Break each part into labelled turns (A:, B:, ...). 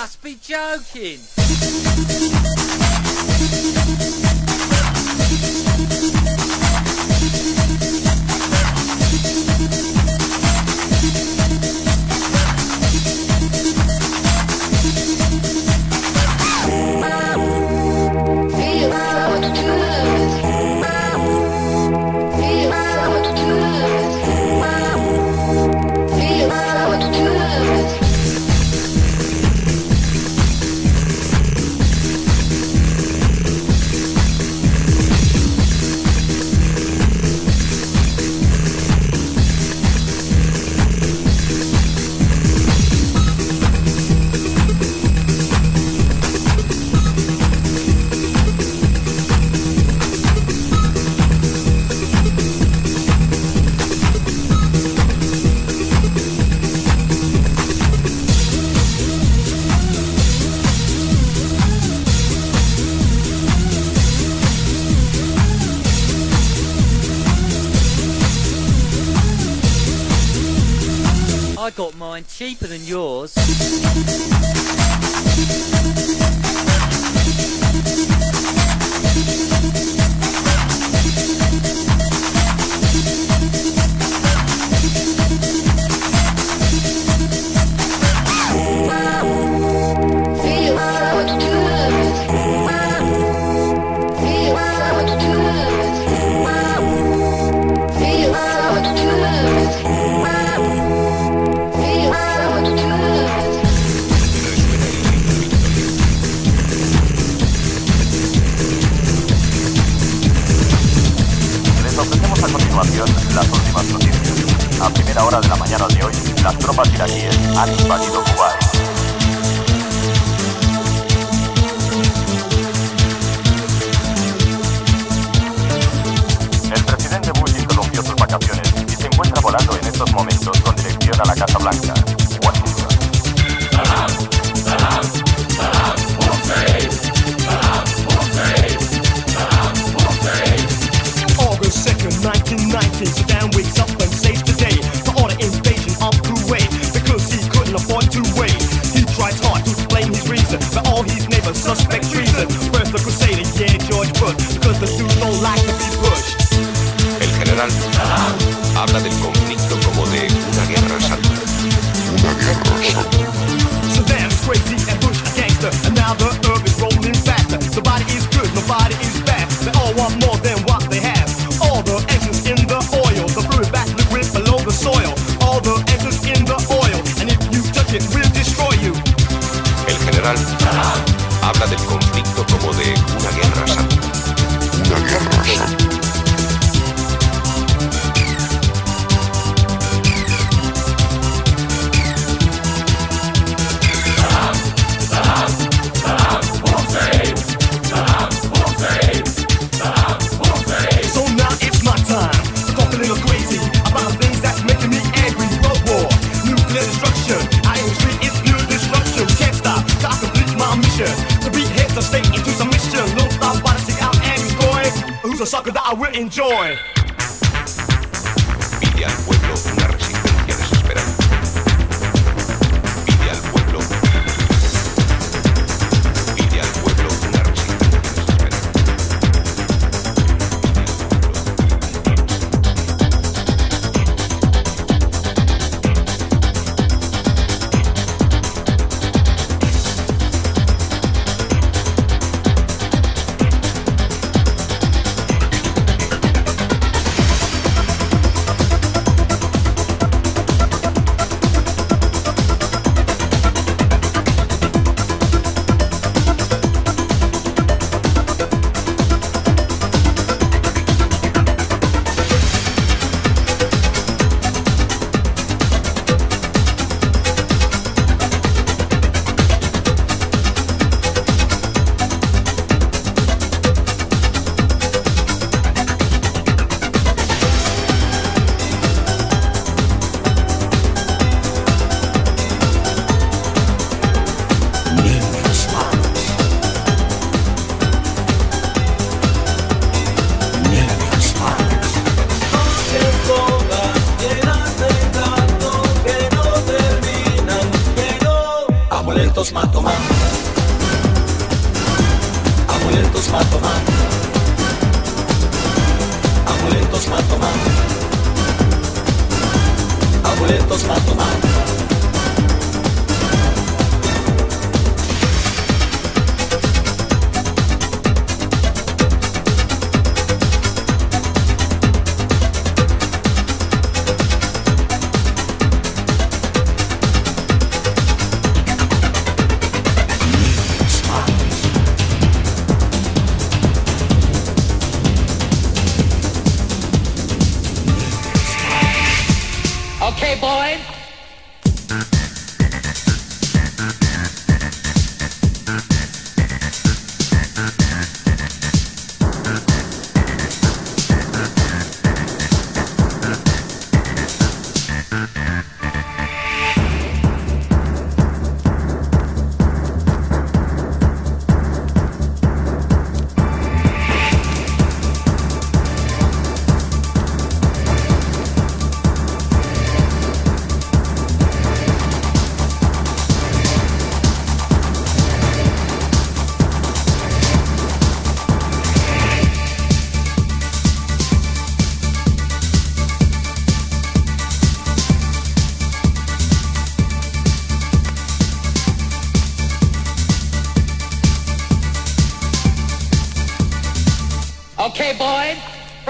A: must be joking.
B: a
A: state into submission. Don't stop by I stick out and you. Who's a sucker that I will enjoy?
C: Media Pueblo.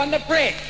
D: from the bridge.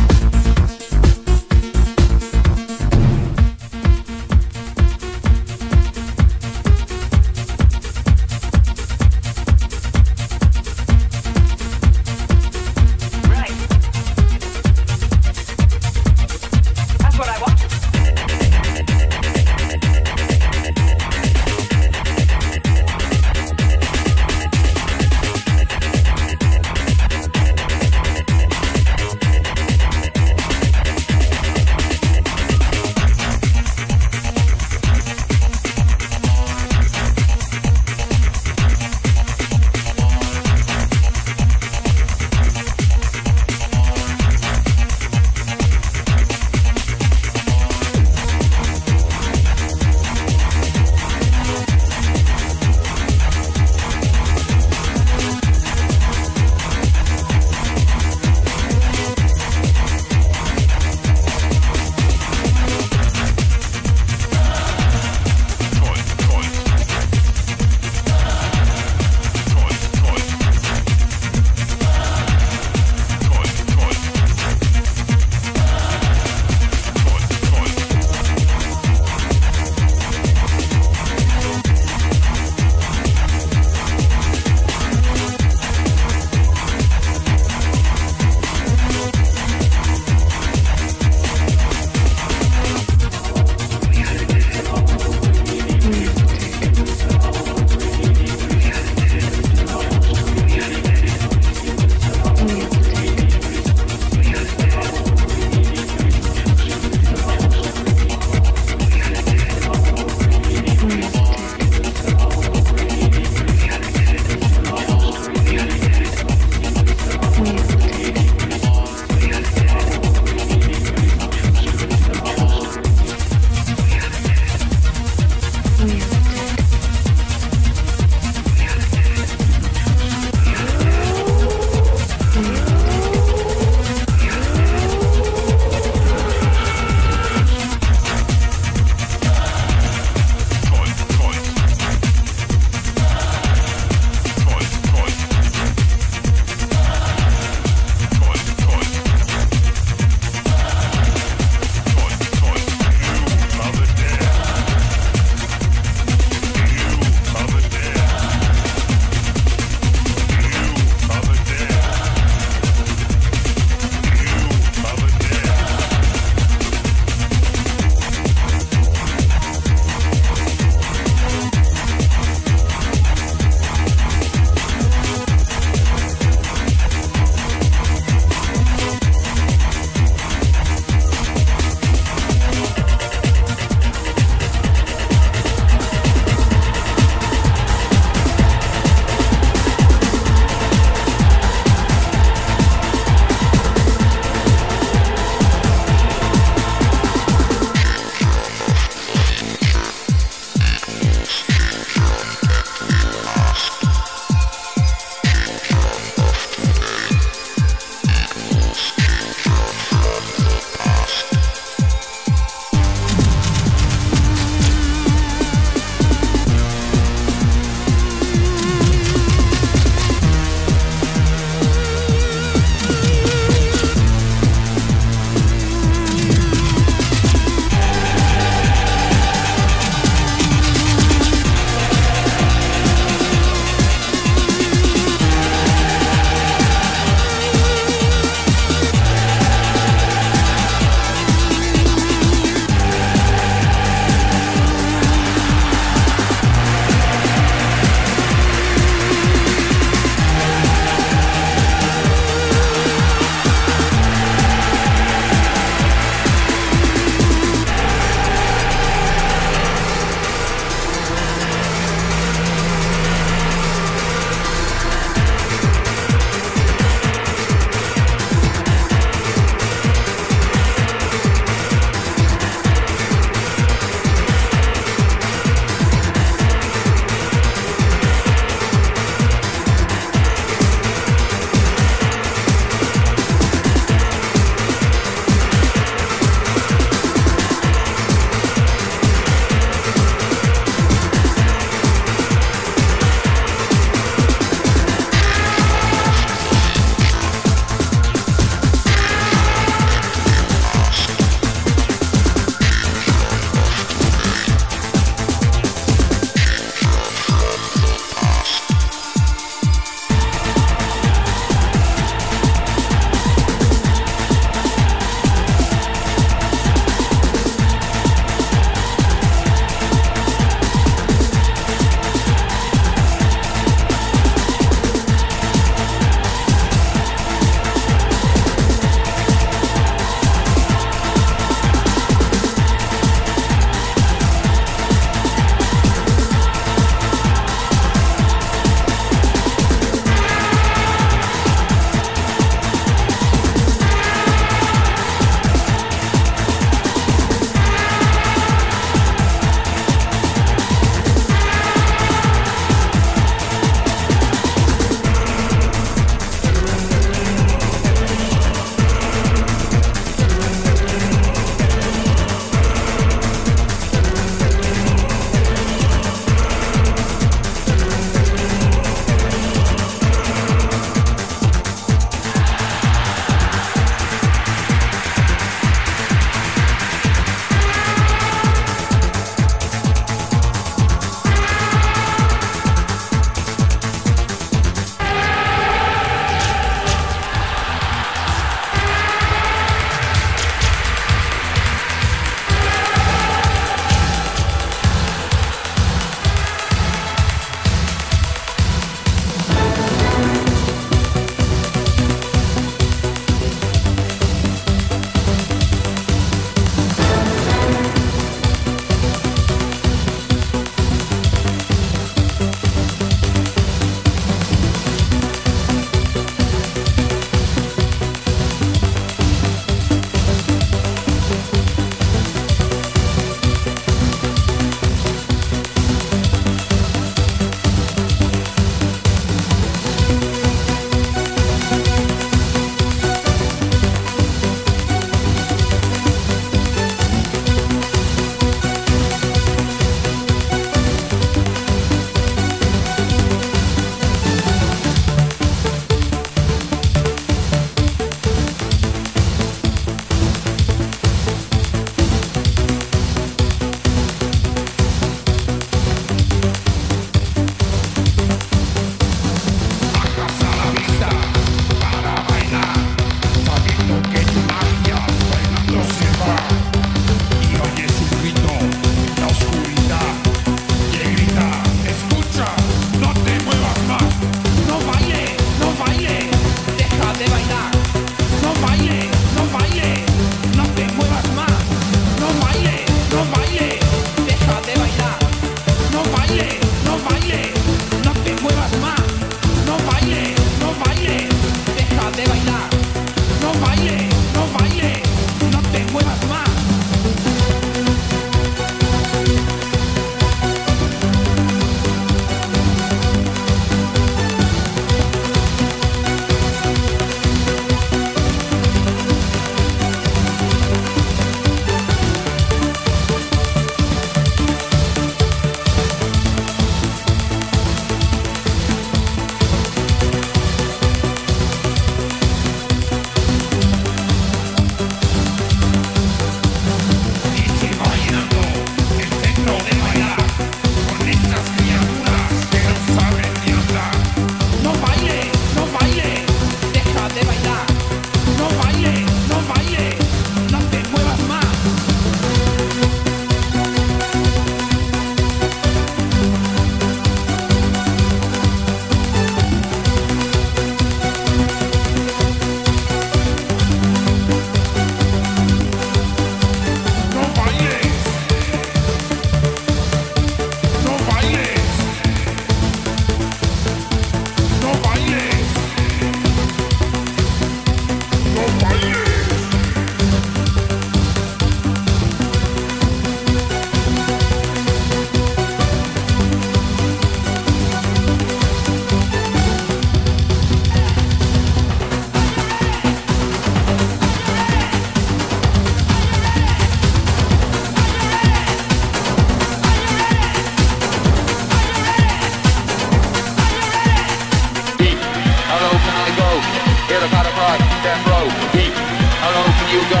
E: You go?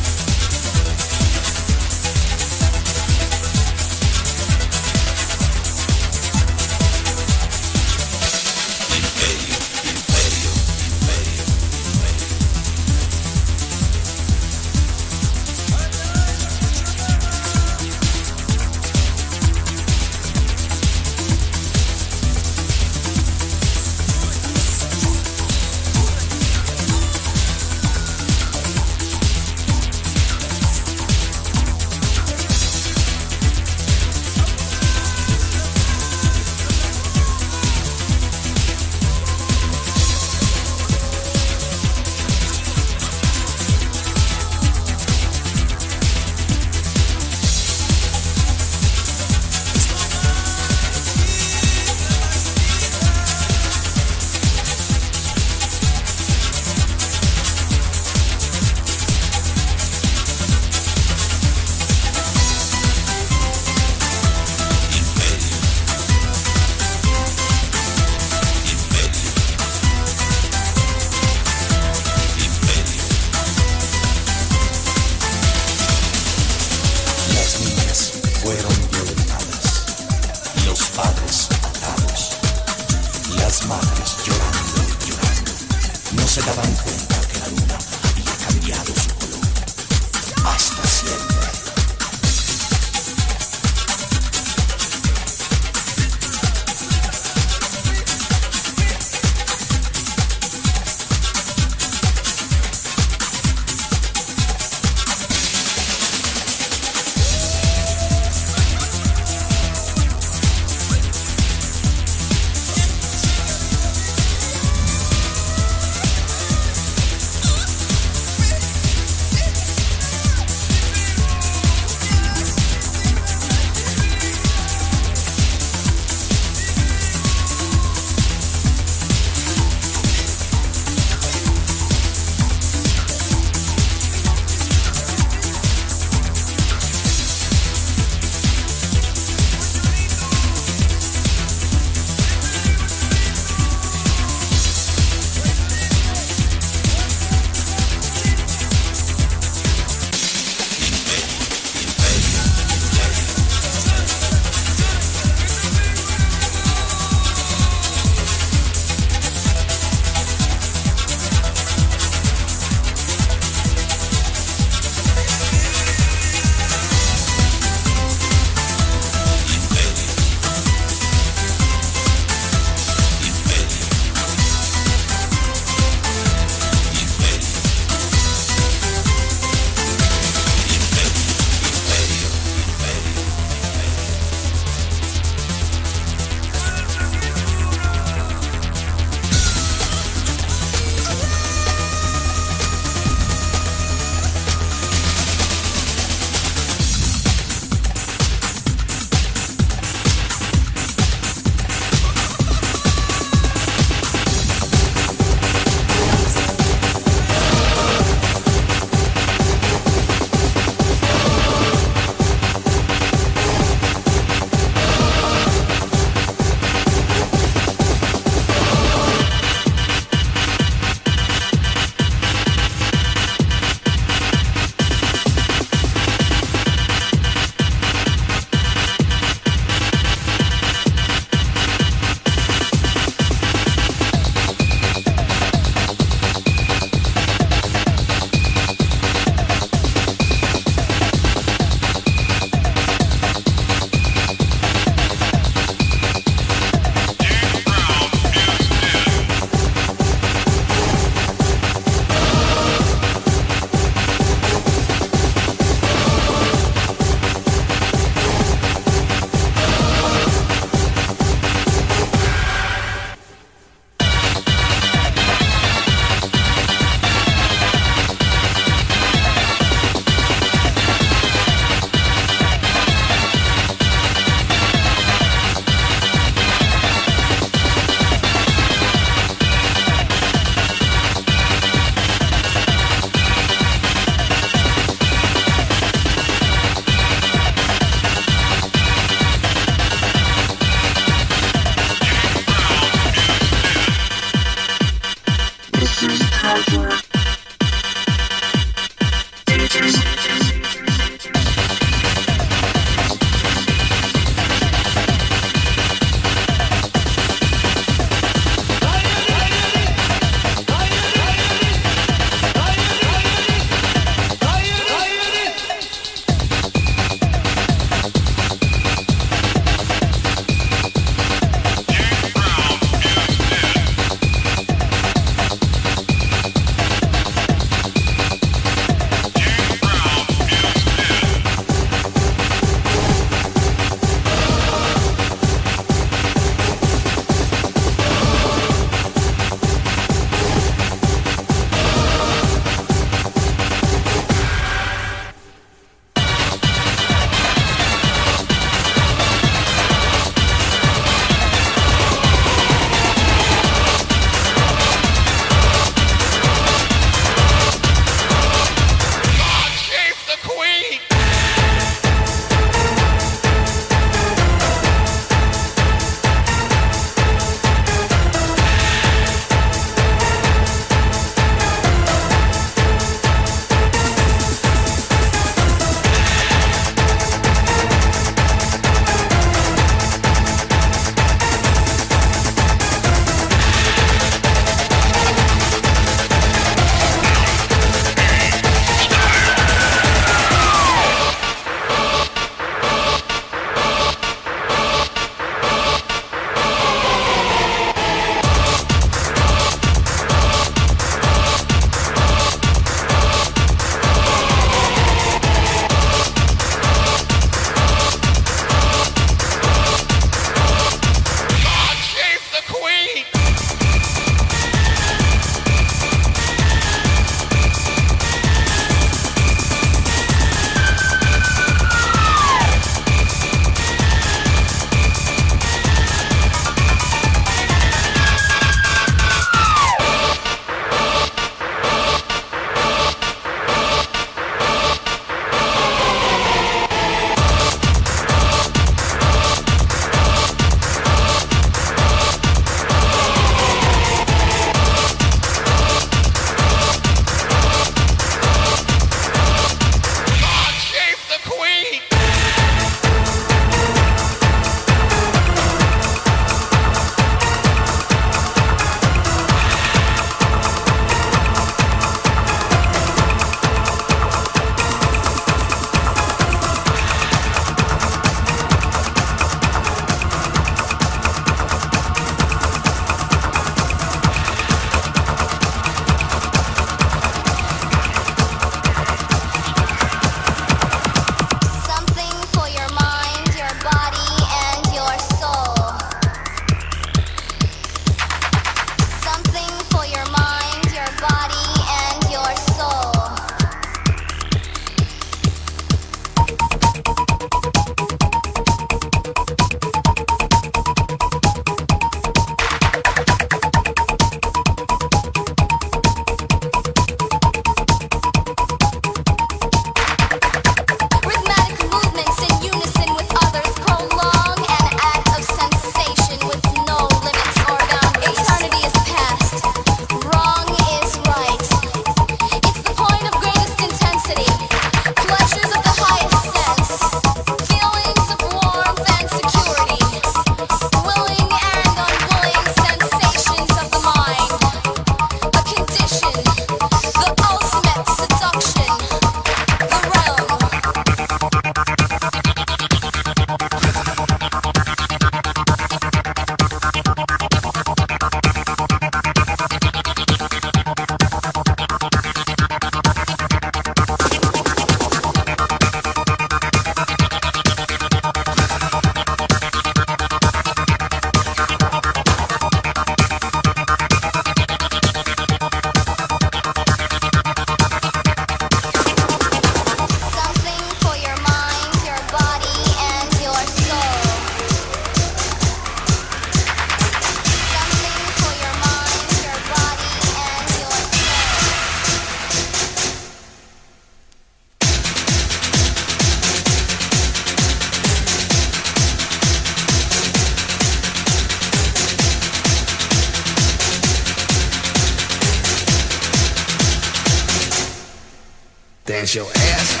F: Your ass,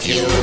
G: with you.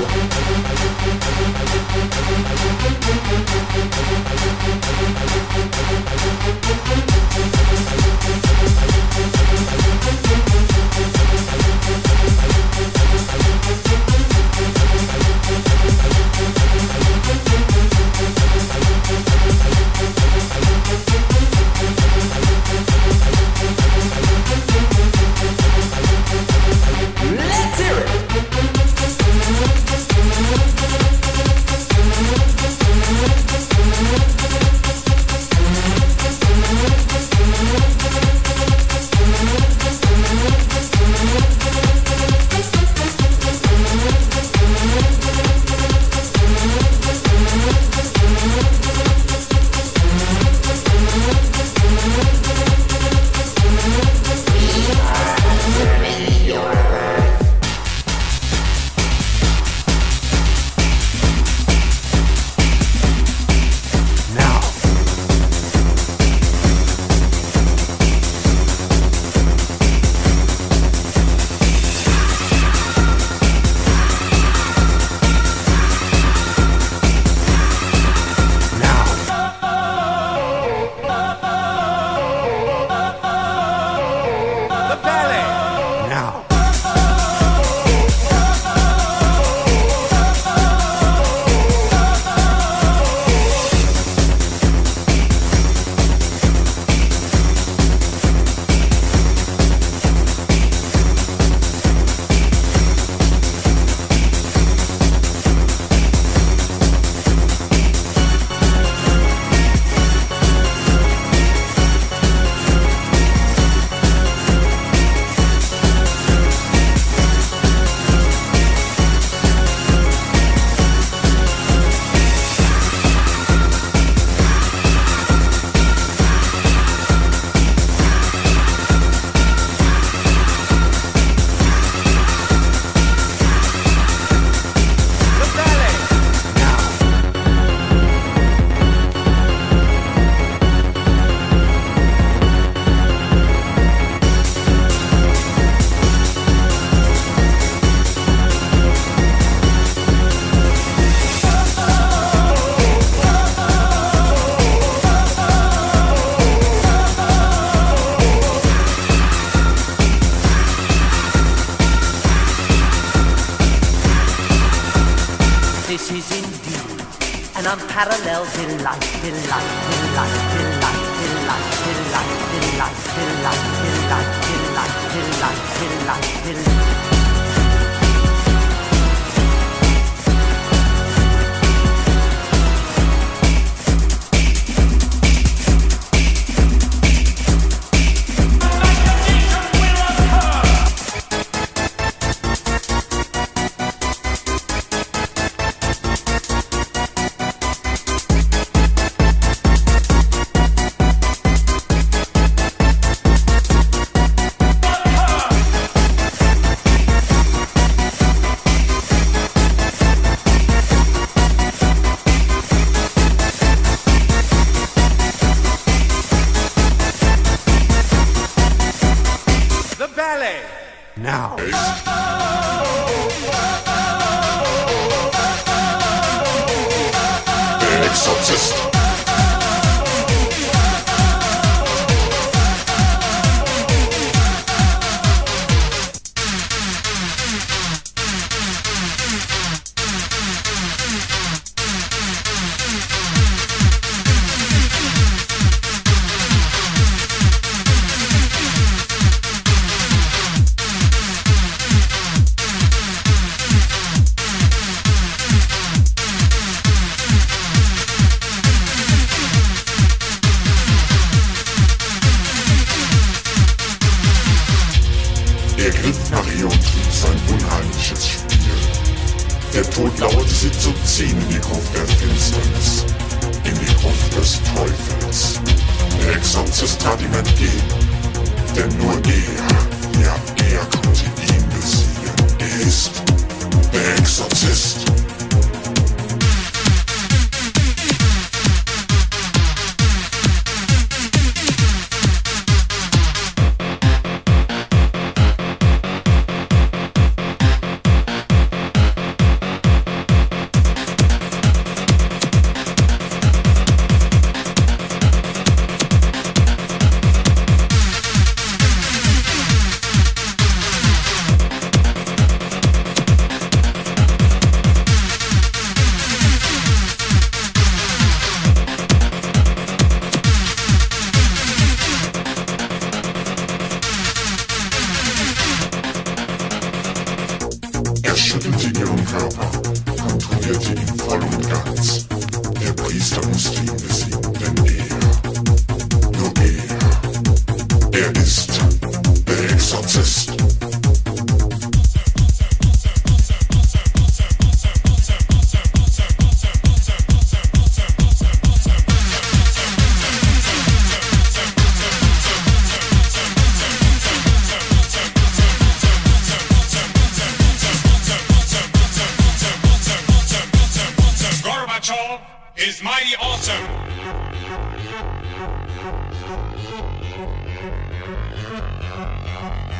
H: Mainstream besiegt, denn er, nur er, er ist der Exorzist.
I: Gorbachev is mighty awesome. Gorbachev is mighty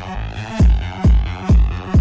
I: awesome. Gorbachev is mighty awesome.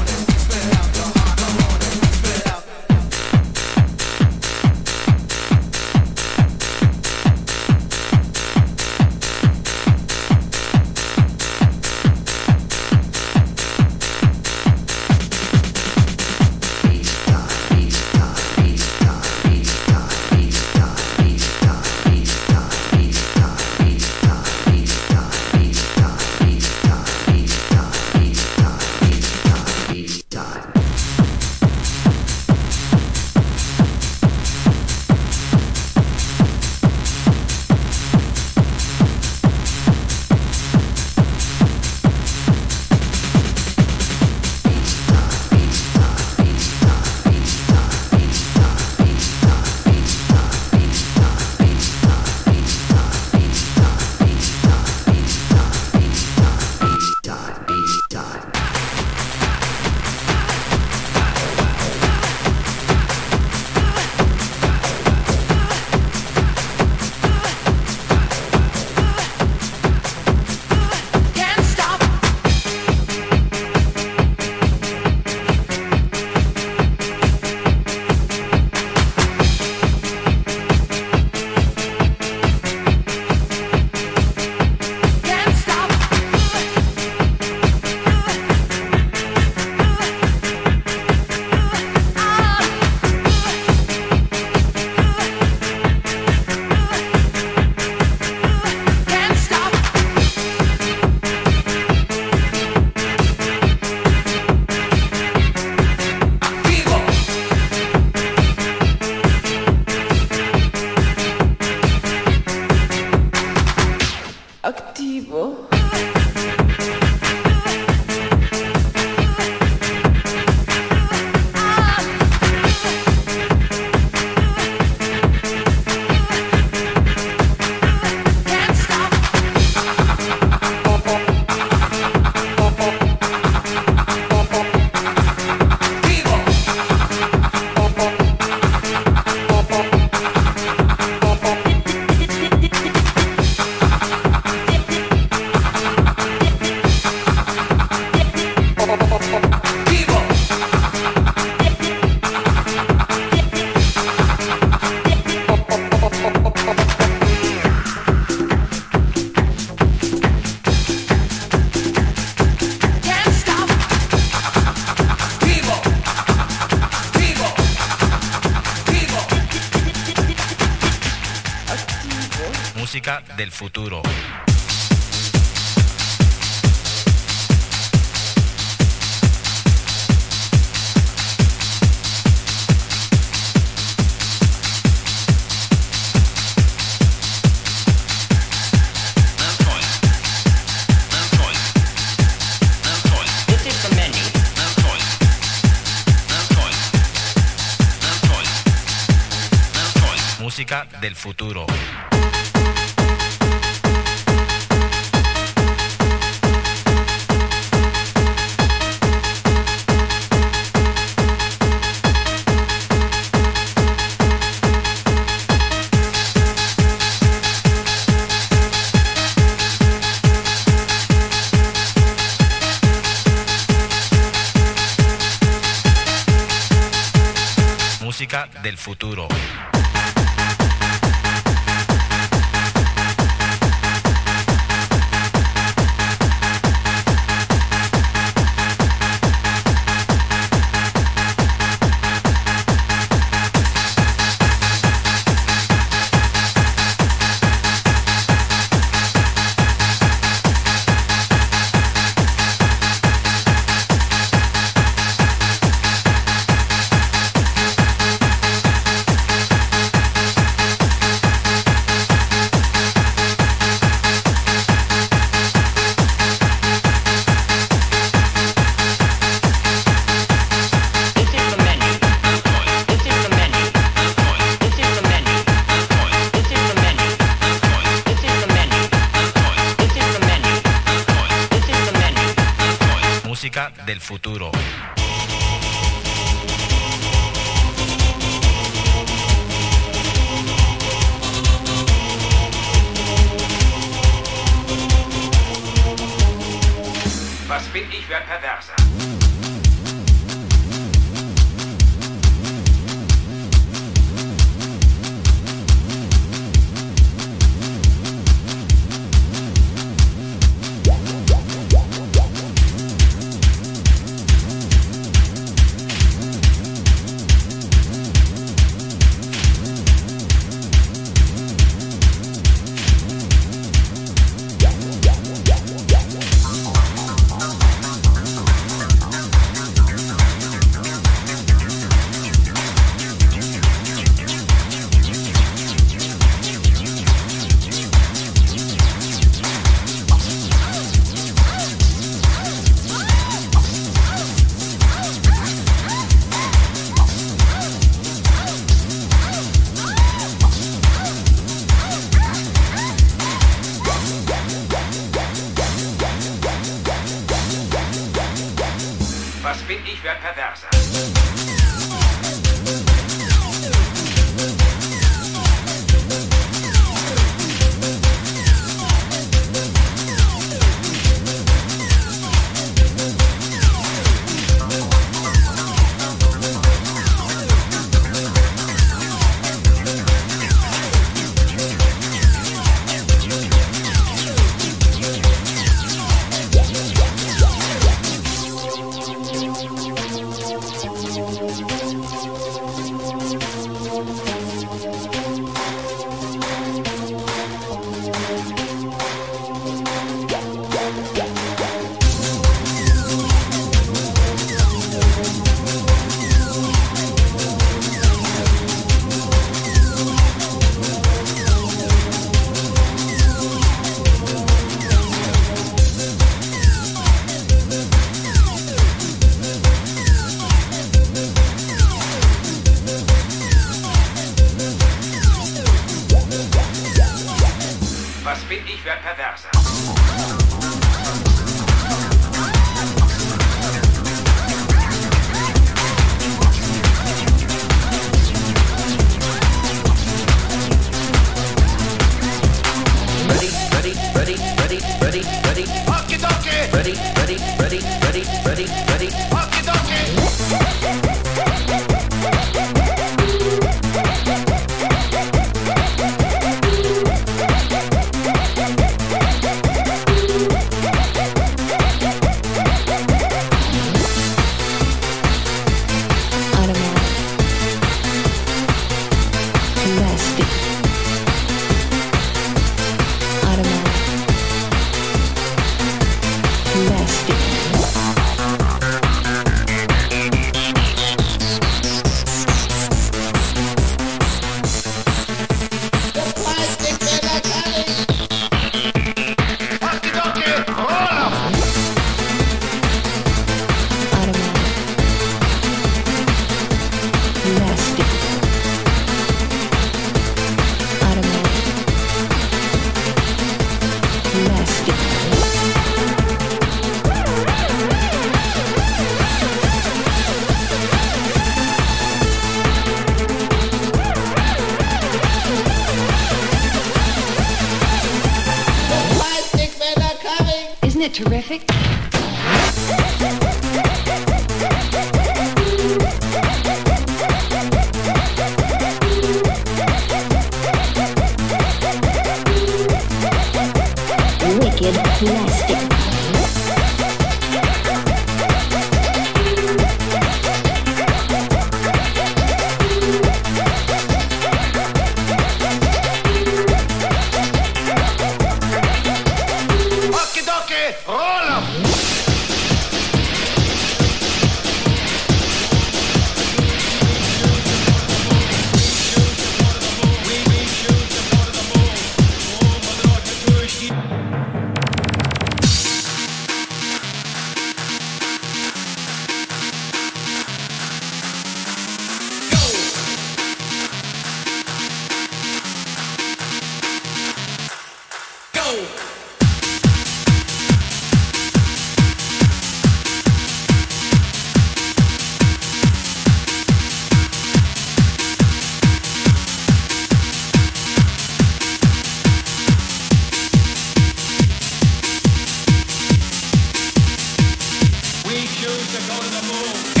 J: To go to the moon.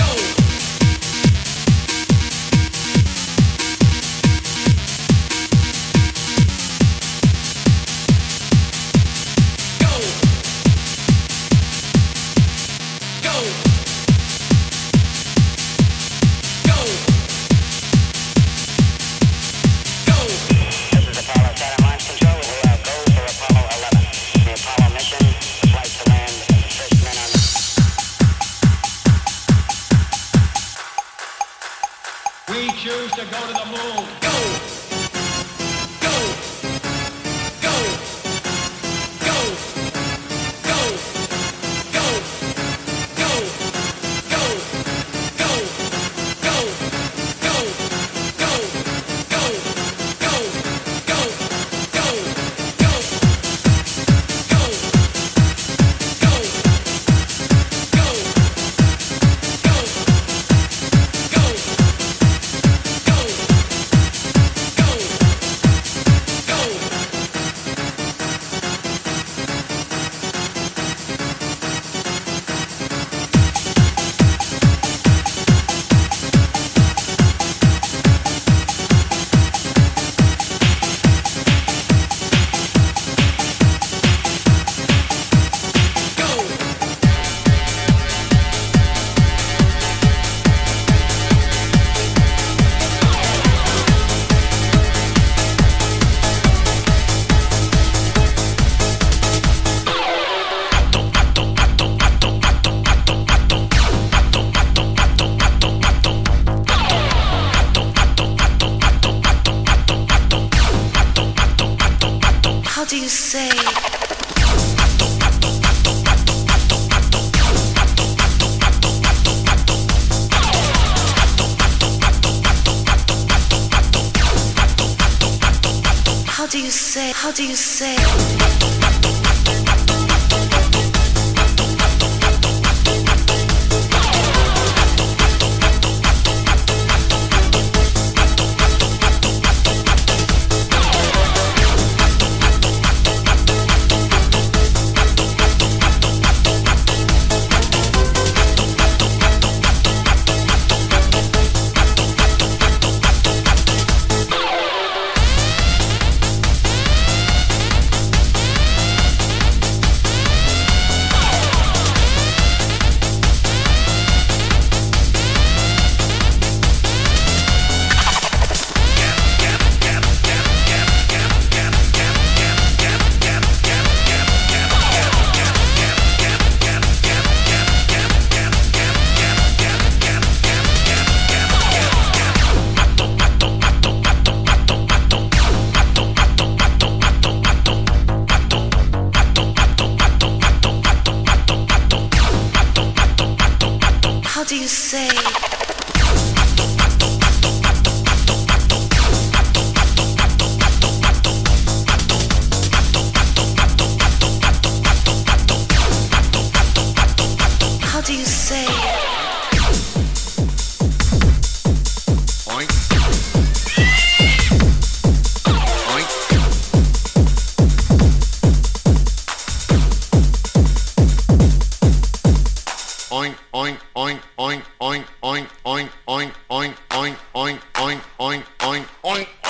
J: Do you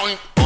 J: was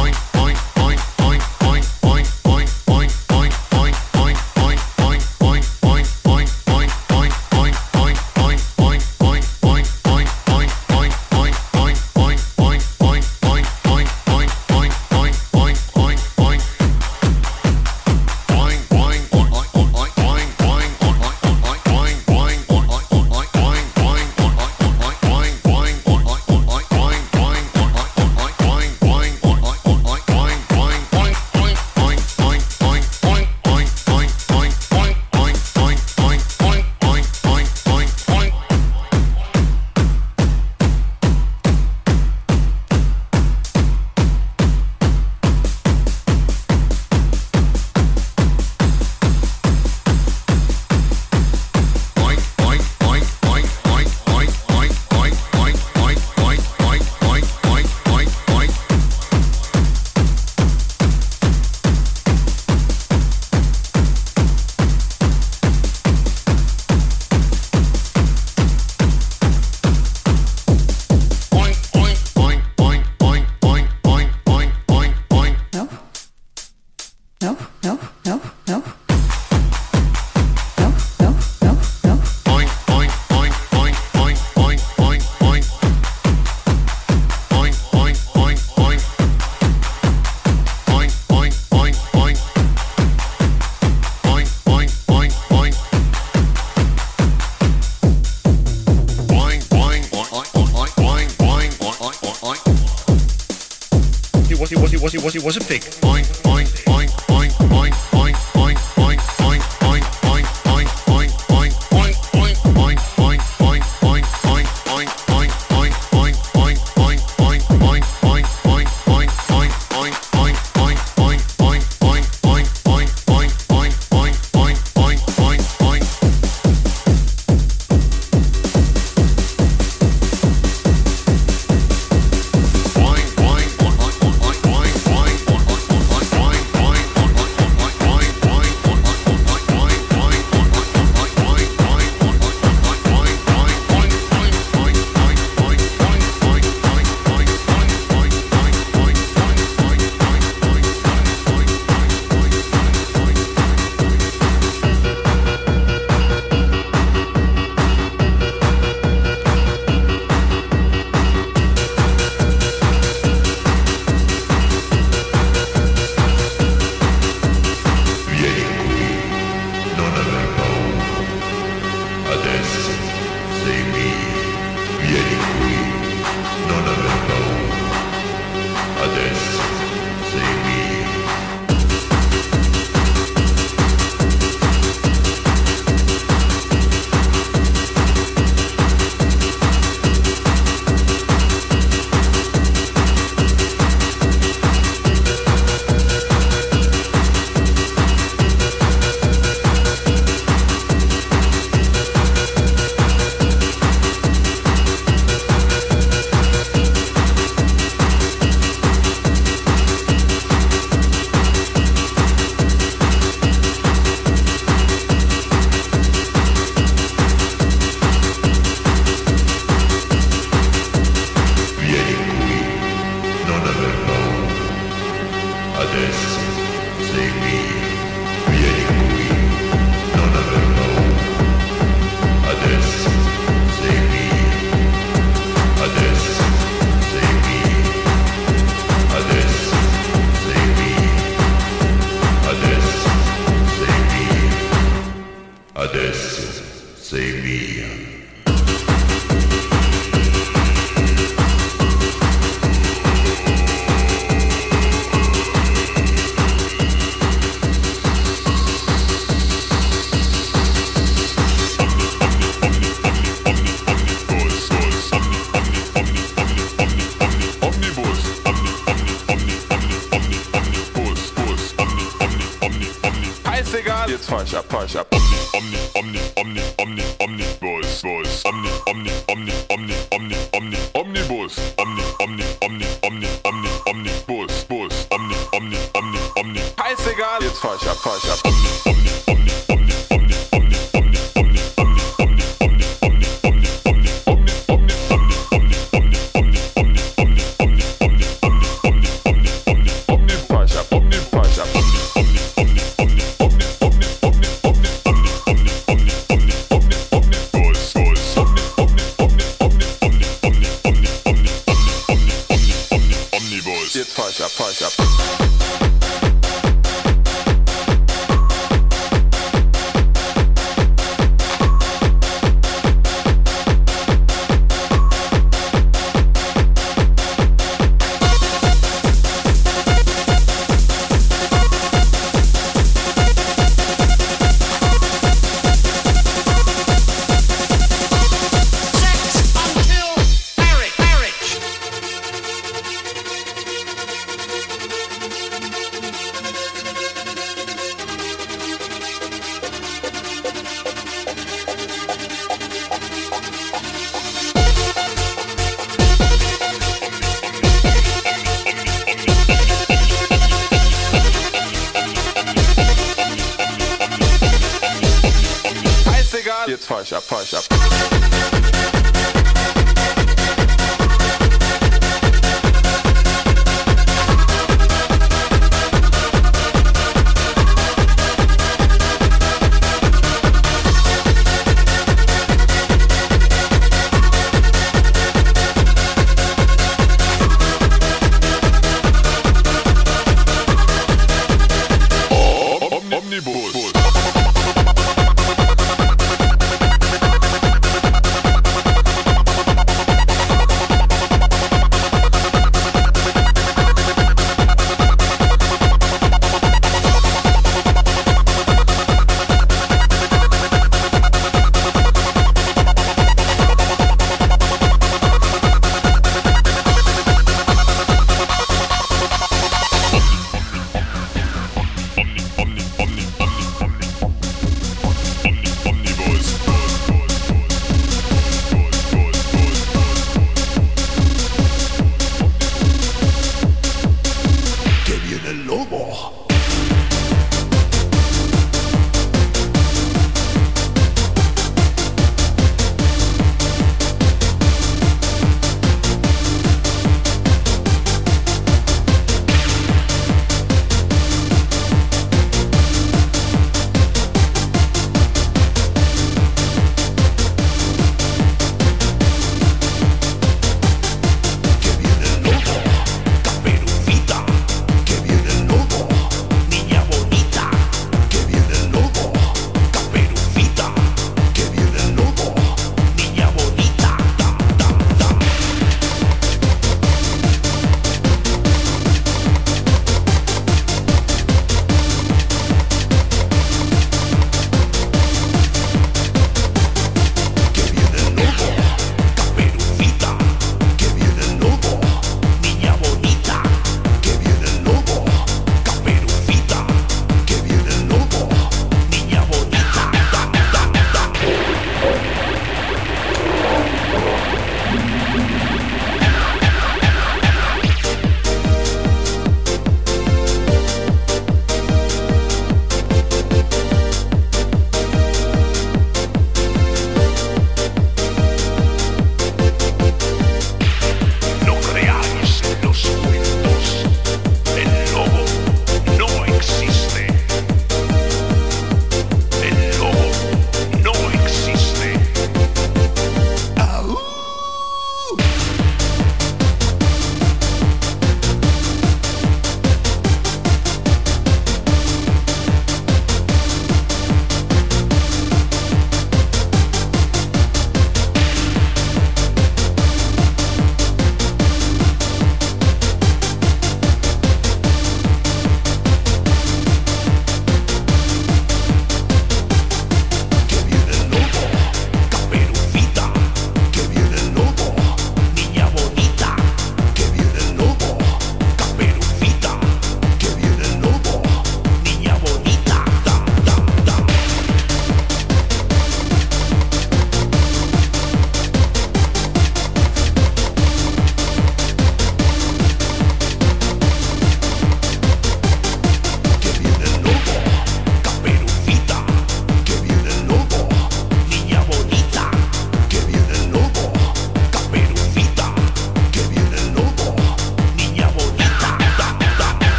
J: ich hab Omni, Omni,
K: Omni, Omni, Omni, Omnibus, Bus, Omni, Omni, Omni, Omni, Omni, Omni, Omnibus, Omni, Omni, Omni, Omni, Omni, Omnibus, Bus, Omni,
C: Omni, Omni,
L: Omni. Scheißegal, jetzt fahr ich ab, fahr ich ab.